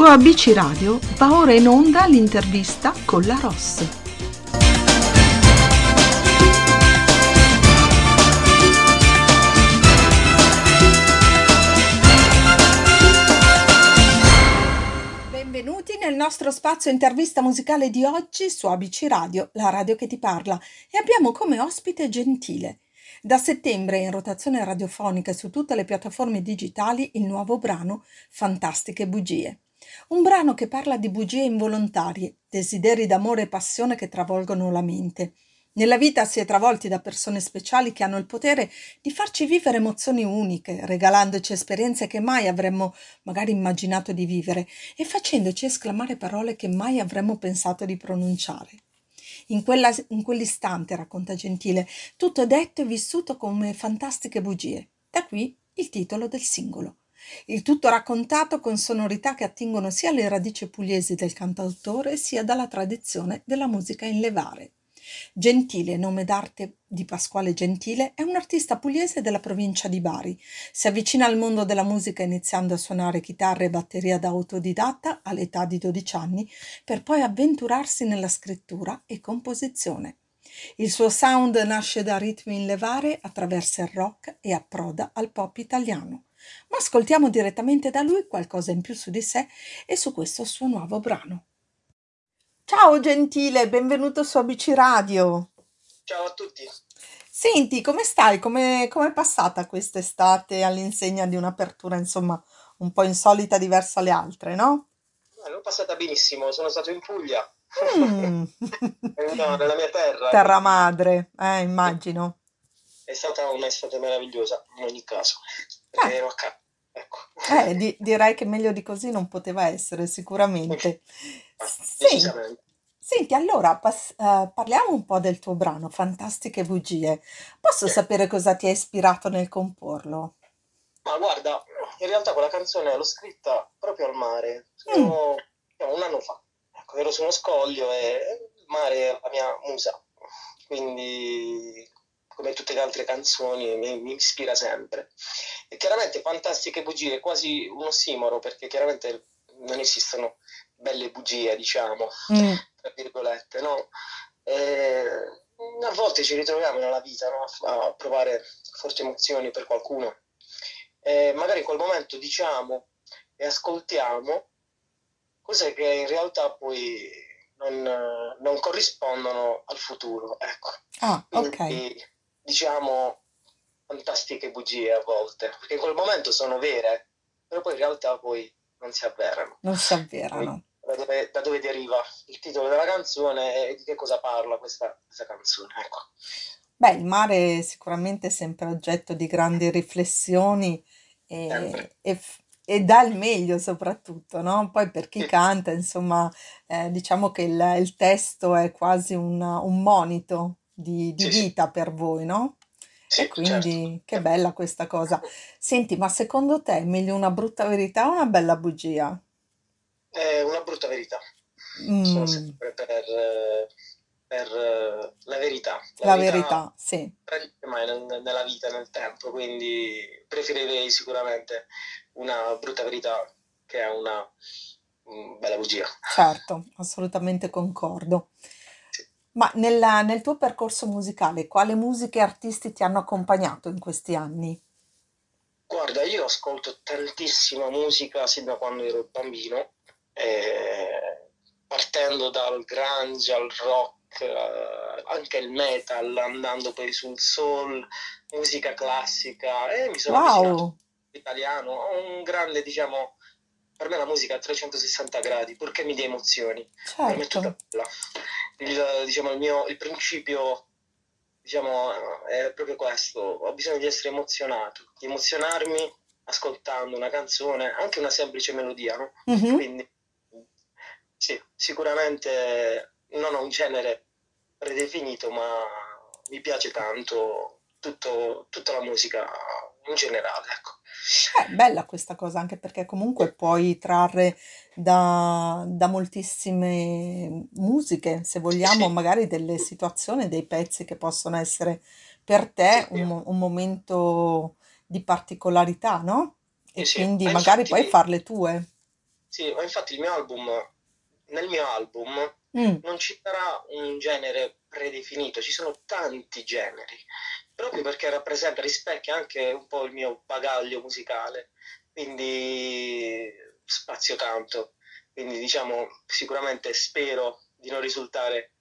Su ABC Radio va ora in onda l'intervista con la Ross. Benvenuti nel nostro spazio intervista musicale di oggi su ABC Radio, la radio che ti parla, e abbiamo come ospite Gentile. Da settembre in rotazione radiofonica su tutte le piattaforme digitali il nuovo brano Fantastiche bugie. Un brano che parla di bugie involontarie, desideri d'amore e passione che travolgono la mente. Nella vita si è travolti da persone speciali che hanno il potere di farci vivere emozioni uniche, regalandoci esperienze che mai avremmo magari immaginato di vivere e facendoci esclamare parole che mai avremmo pensato di pronunciare. In, quella, in quell'istante, racconta Gentile, tutto è detto e vissuto come fantastiche bugie. Da qui il titolo del singolo. Il tutto raccontato con sonorità che attingono sia alle radici pugliesi del cantautore sia dalla tradizione della musica in levare. Gentile, nome d'arte di Pasquale Gentile, è un artista pugliese della provincia di Bari. Si avvicina al mondo della musica iniziando a suonare chitarra e batteria da autodidatta all'età di 12 anni, per poi avventurarsi nella scrittura e composizione. Il suo sound nasce da ritmi in levare, attraversa il rock e approda al pop italiano. Ma ascoltiamo direttamente da lui qualcosa in più su di sé e su questo suo nuovo brano. Ciao Gentile, benvenuto su ABC Radio. Ciao a tutti. Senti, come stai? Come è passata quest'estate all'insegna di un'apertura, insomma, un po' insolita, diversa alle altre, no? Eh, l'ho passata benissimo, sono stato in Puglia, Mm. no, nella mia terra. Terra madre, eh, immagino. È stata un'estate meravigliosa, in ogni caso, perché Eh, ero a casa. Ecco. eh, di- direi che meglio di così non poteva essere, sicuramente. Ah, Senti, Decisamente. senti, allora pass- eh, parliamo un po' del tuo brano, Fantastiche bugie. Posso Sì. sapere cosa ti ha ispirato nel comporlo? Ma guarda, in realtà quella canzone l'ho scritta proprio al mare, Mm, Sono- diciamo, un anno fa. Ecco, ero su uno scoglio e il mare è la mia musa, quindi come tutte le altre canzoni mi, mi ispira sempre. E chiaramente fantastiche bugie, è quasi un ossimoro perché chiaramente non esistono belle bugie, diciamo, mm, tra virgolette, no? E a volte ci ritroviamo nella vita, no? A, a provare forti emozioni per qualcuno. E magari in quel momento diciamo e ascoltiamo cose che in realtà poi non, non corrispondono al futuro, ecco. Ah, ok, Quindi diciamo fantastiche bugie a volte, perché in quel momento sono vere, però poi in realtà poi non si avverano. non si avverano. da dove, da dove deriva il titolo della canzone e di che cosa parla questa, questa canzone, ecco. Beh, il mare è sicuramente sempre oggetto di grandi riflessioni e, e e dà il meglio soprattutto, no? Poi per chi canta, insomma, eh, diciamo che il, il testo è quasi un, un monito di, di sì, sì, vita per voi, no? E sì, certo. quindi che bella questa cosa. Senti, ma secondo te è meglio una brutta verità o una bella bugia? È una brutta verità. Sono Mm, sempre per, eh, per eh, la verità. La la verità verità, sì. mai nel- nella vita, nel tempo, quindi preferirei sicuramente una brutta verità che una mm, bella bugia. Certo, assolutamente concordo. Ma nella- nel tuo percorso musicale, quale musiche e artisti ti hanno accompagnato in questi anni? Guarda, io ascolto tantissima musica sin da quando ero bambino, eh, partendo dal grunge al rock, eh, anche il metal, andando poi sul soul, musica classica, e mi sono Wow, all'italiano. Ho un grande, diciamo, per me la musica a 360 gradi, purché mi dia emozioni. Per me è tutta certo. bella. Il, diciamo, il mio, il principio diciamo, è proprio questo, ho bisogno di essere emozionato, di emozionarmi ascoltando una canzone, anche una semplice melodia, no? Mhm. Quindi sì, sicuramente non ho un genere predefinito, ma mi piace tanto tutto- tutta la musica in generale, ecco. È bella questa cosa anche perché comunque puoi trarre da, da moltissime musiche, se vogliamo, Sì, magari delle situazioni, dei pezzi che possono essere per te un, mo- un momento di particolarità, no? sì, E sì. quindi Ma magari poi infatti farle tue. Sì, ma infatti il mio album, nel mio album Mm, non ci sarà un genere predefinito, ci sono tanti generi, proprio perché rappresenta, rispecchia anche un po' il mio bagaglio musicale, quindi spazio tanto. Quindi diciamo, sicuramente spero di non risultare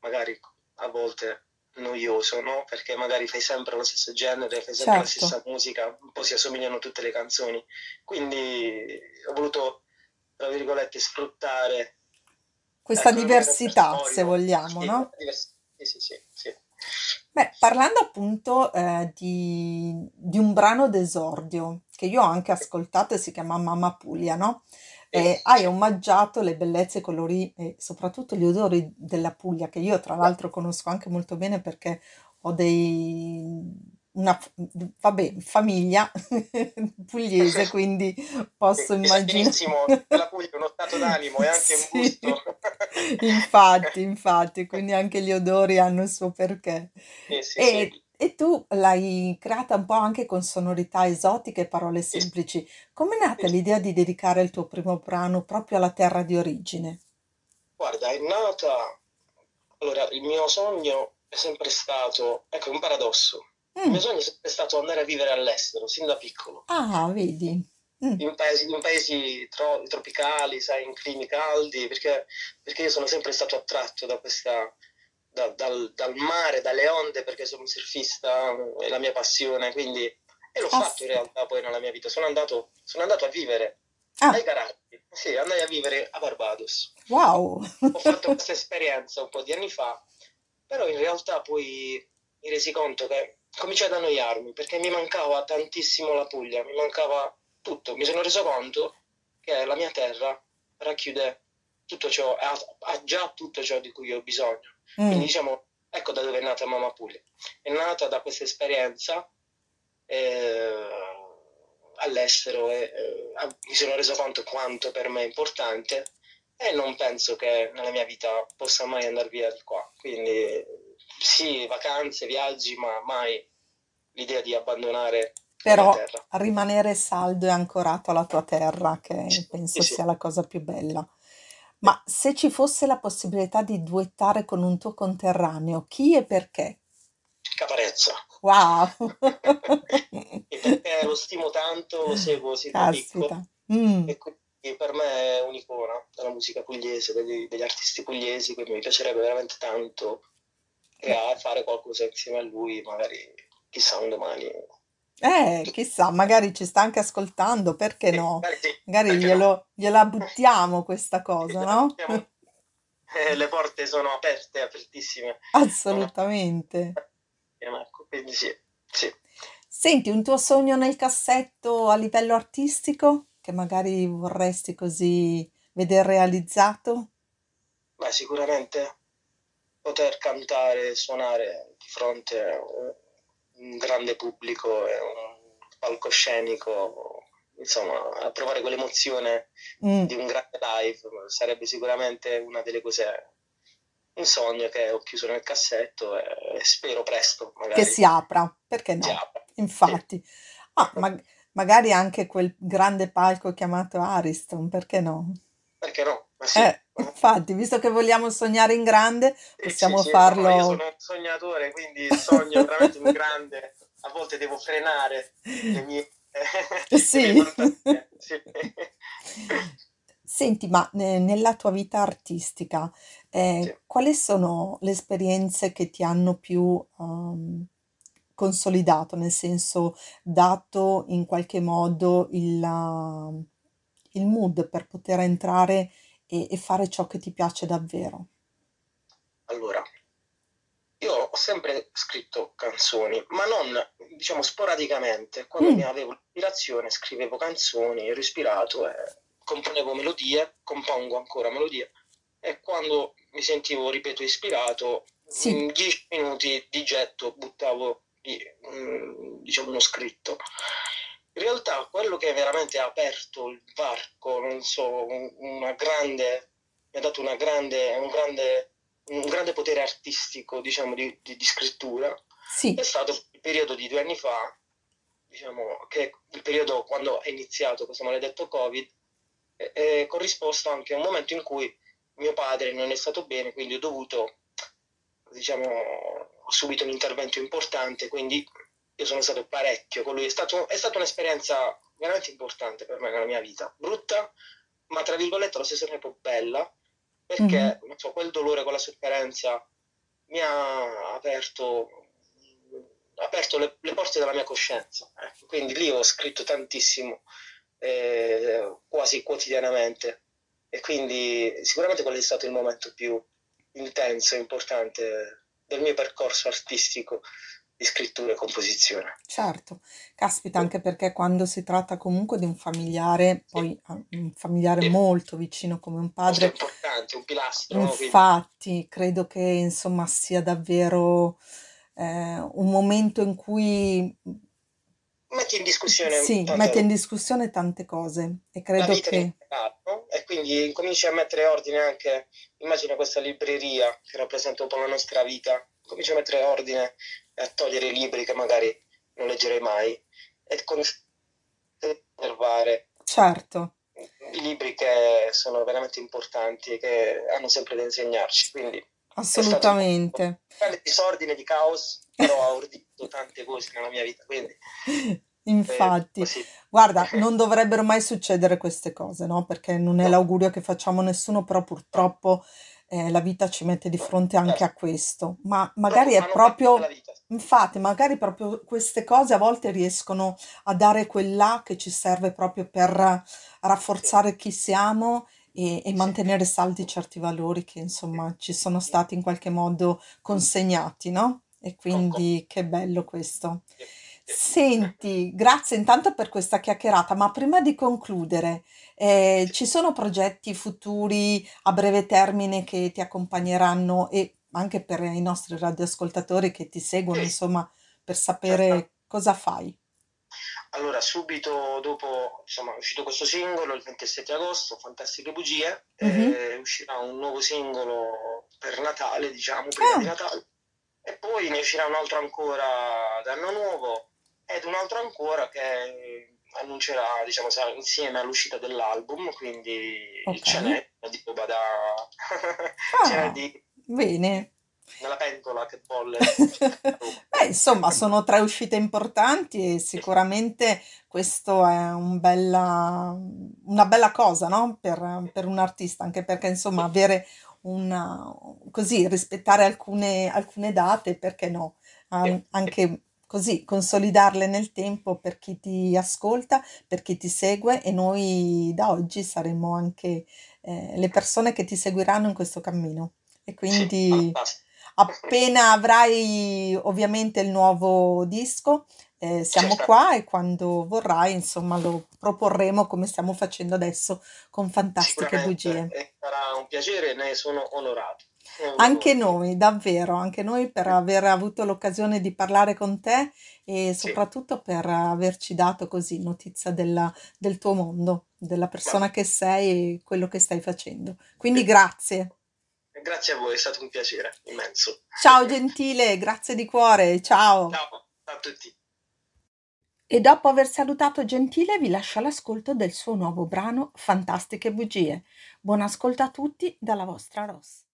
magari a volte noioso, no? Perché magari fai sempre lo stesso genere, fai sempre la certo. stessa musica, un po' si assomigliano tutte le canzoni. Quindi ho voluto, tra virgolette, sfruttare Questa Ecco, diversità, se vogliamo, sì, no? divers- sì, sì, sì, sì. Beh, parlando appunto eh, di, di un brano d'esordio che io ho anche ascoltato e si chiama Mamma Puglia, no? E hai omaggiato le bellezze, i colori e soprattutto gli odori della Puglia, che io tra l'altro conosco anche molto bene perché ho dei... una, vabbè, famiglia pugliese, quindi posso immaginare. la Puglia è uno stato d'animo e anche un Sì, gusto. infatti, infatti, quindi anche gli odori hanno il suo perché. Sì, sì, sì. E, e tu l'hai creata un po' anche con sonorità esotiche e parole semplici. Come è nata l'idea di dedicare il tuo primo brano proprio alla terra di origine? Guarda, è nata... Allora, il mio sogno è sempre stato... Ecco, un paradosso. Il mio Mm, sogno è sempre stato andare a vivere all'estero, sin da piccolo. Ah, vedi? Mm, In paesi, in paesi tro- tropicali, sai, in climi caldi, perché, perché io sono sempre stato attratto da questa, da- dal, dal mare, dalle onde, perché sono un surfista, è la mia passione, quindi, e l'ho fatto in realtà poi nella mia vita. Sono andato, sono andato a vivere ai Ah, Caraibi, sì, andai a vivere a Barbados. wow. Ho fatto questa esperienza un po' di anni fa, però in realtà poi mi resi conto che cominciai ad annoiarmi perché mi mancava tantissimo la Puglia, mi mancava tutto. Mi sono reso conto che la mia terra racchiude tutto ciò, ha, ha già tutto ciò di cui ho bisogno. Quindi Mm, diciamo, ecco da dove è nata Mamma Puglia. È nata da questa esperienza eh, all'estero e eh, mi sono reso conto quanto per me è importante e non penso che nella mia vita possa mai andare via di qua. Quindi sì, vacanze, viaggi, ma mai l'idea di abbandonare Però rimanere saldo e ancorato alla tua terra, Sì, che penso sì, sì. sia la cosa più bella. Ma se ci fosse la possibilità di duettare con un tuo conterraneo, chi e perché? Caparezza. Wow! E perché lo stimo tanto, lo seguo sin da piccolo. Mm, e quindi per me è un'icona della musica pugliese, degli, degli artisti pugliesi, quindi mi piacerebbe veramente tanto creare, fare qualcosa insieme a lui, magari chissà un domani. eh, chissà, magari ci sta anche ascoltando, perché no? magari sì, Magari perché no? glielo, gliela buttiamo questa cosa, no? Eh, le porte sono aperte, apertissime. Assolutamente. Ecco, quindi sì, sì. Senti, un tuo sogno nel cassetto a livello artistico che magari vorresti così vedere realizzato? Beh, sicuramente poter cantare e suonare di fronte a un grande pubblico e un palcoscenico, insomma, a provare quell'emozione Mm, di un grande live sarebbe sicuramente una delle cose, un sogno che ho chiuso nel cassetto e, spero presto, che magari, si apra, perché si no? apra. Sì. Infatti. Ah, ma- magari anche quel grande palco chiamato Ariston, perché no? Perché no? Ma sì. Eh, infatti, visto che vogliamo sognare in grande, Sì, sì, possiamo sì, no, io farlo. sono un sognatore, quindi sogno veramente in grande. A volte devo frenare le mie, le Sì. fantasie. Sì. Senti, ma ne- nella tua vita artistica, eh, Sì. quali sono le esperienze che ti hanno più ehm, consolidato, nel senso dato in qualche modo il, ah, il mood per poter entrare e, e fare ciò che ti piace davvero? Allora, io ho sempre scritto canzoni, ma non, diciamo, sporadicamente. Quando mi Mm, avevo l'ispirazione, scrivevo canzoni, ero ispirato e componevo melodie, compongo ancora melodie. E quando mi sentivo, ripeto, ispirato, sì, in dieci minuti di getto buttavo mm, diciamo, uno scritto. In realtà quello che veramente ha aperto il varco, non so, un- una grande, mi ha dato una grande, un grande, un grande potere artistico, diciamo, di, di- di scrittura, sì, è stato il periodo di due anni fa, diciamo, che è il periodo quando è iniziato questo maledetto Covid, è, è corrisposto anche a un momento in cui mio padre non è stato bene, quindi ho dovuto, diciamo, ho subito un intervento importante, quindi io sono stato parecchio con lui. È, stato, è stata un'esperienza veramente importante per me nella mia vita, brutta, ma tra virgolette allo stesso tempo bella, perché mm-hmm. so, quel dolore, quella sofferenza mi ha aperto, aperto le, le, porte della mia coscienza. Ecco. Quindi lì ho scritto tantissimo, eh, quasi quotidianamente, e quindi sicuramente quello è stato il momento più intenso e importante del mio percorso artistico di scrittura e composizione. Certo, caspita, anche perché quando si tratta comunque di un familiare, poi ah, un familiare sì. molto vicino come un padre, molto importante, un pilastro. Infatti, no? credo che insomma sia davvero eh, un momento in cui metti in discussione sì, tante... mette in discussione tante cose e credo che e quindi cominci a mettere ordine anche immagina questa libreria che rappresenta un po' la nostra vita cominci a mettere ordine a togliere i libri che magari non leggerei mai e conservare certo. i libri che sono veramente importanti e che hanno sempre da insegnarci. Quindi Assolutamente. Un grande disordine di caos, però ha ordinato tante cose nella mia vita. Quindi, Infatti, eh, guarda, non dovrebbero mai succedere queste cose, no? Perché non è no. l'augurio che facciamo a nessuno, però purtroppo eh, la vita ci mette di fronte anche a questo, ma magari è proprio, infatti, magari proprio queste cose a volte riescono a dare quella che ci serve proprio per rafforzare chi siamo e, e mantenere saldi certi valori che insomma ci sono stati in qualche modo consegnati, no? E quindi che bello questo. Senti, grazie intanto per questa chiacchierata, ma prima di concludere, eh, ci sono progetti futuri a breve termine che ti accompagneranno e anche per i nostri radioascoltatori che ti seguono, insomma, per sapere certo. cosa fai? Allora, subito dopo, insomma, è uscito questo singolo il 27 agosto, Fantastiche Bugie, mm-hmm. eh, uscirà un nuovo singolo per Natale, diciamo, prima ah. di Natale, e poi ne uscirà un altro ancora d'anno nuovo, ed un altro ancora che annuncerà diciamo insieme all'uscita dell'album quindi okay. ce n'è di Bada ah, di bene. Nella pentola che bolle. Beh, insomma sono tre uscite importanti e sicuramente questo è un bella, una bella cosa no? per, per un artista anche perché insomma avere una così rispettare alcune, alcune date perché no? Anche così consolidarle nel tempo per chi ti ascolta, per chi ti segue e noi da oggi saremo anche eh, le persone che ti seguiranno in questo cammino. E quindi appena avrai ovviamente il nuovo disco, eh, siamo certo. qua e quando vorrai, insomma, lo proporremo come stiamo facendo adesso con fantastiche bugie. Sarà un piacere ne sono onorato. Anche noi, davvero, anche noi per aver avuto l'occasione di parlare con te e soprattutto per averci dato così notizia della, del tuo mondo, della persona che sei e quello che stai facendo. Quindi grazie. Grazie a voi, è stato un piacere immenso. Ciao Gentile, grazie di cuore, ciao. Ciao a tutti. E dopo aver salutato Gentile vi lascio all'ascolto del suo nuovo brano Fantastiche bugie. Buon ascolto a tutti dalla vostra Ross.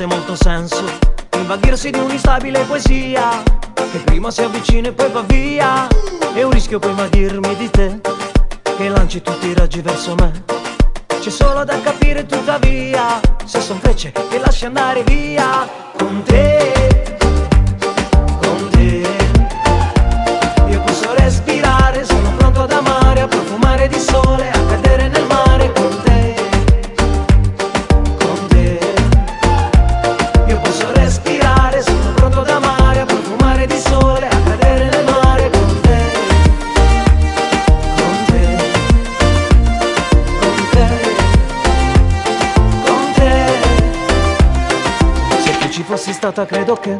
Avesse molto senso invaghirsi di un'instabile poesia che prima si avvicina e poi va via. È un rischio poi magirmi di te, che lanci tutti i raggi verso me. C'è solo da capire tuttavia, se son frecce che lasci andare via con te. Con te. Io posso respirare, sono pronto ad amare, a profumare di sole, fidanzata credo che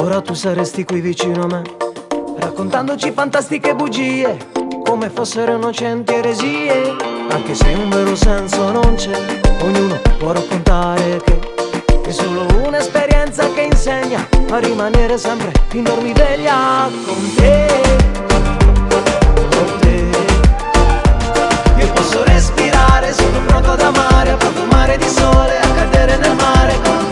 ora tu saresti qui vicino a me Raccontandoci fantastiche bugie come fossero innocenti eresie. Anche se un vero senso non c'è ognuno può raccontare che È solo un'esperienza che insegna a rimanere sempre in dormiveglia con te. Con te. Io posso respirare, sono pronto ad amare, a profumare di sole, a cadere nel mare con te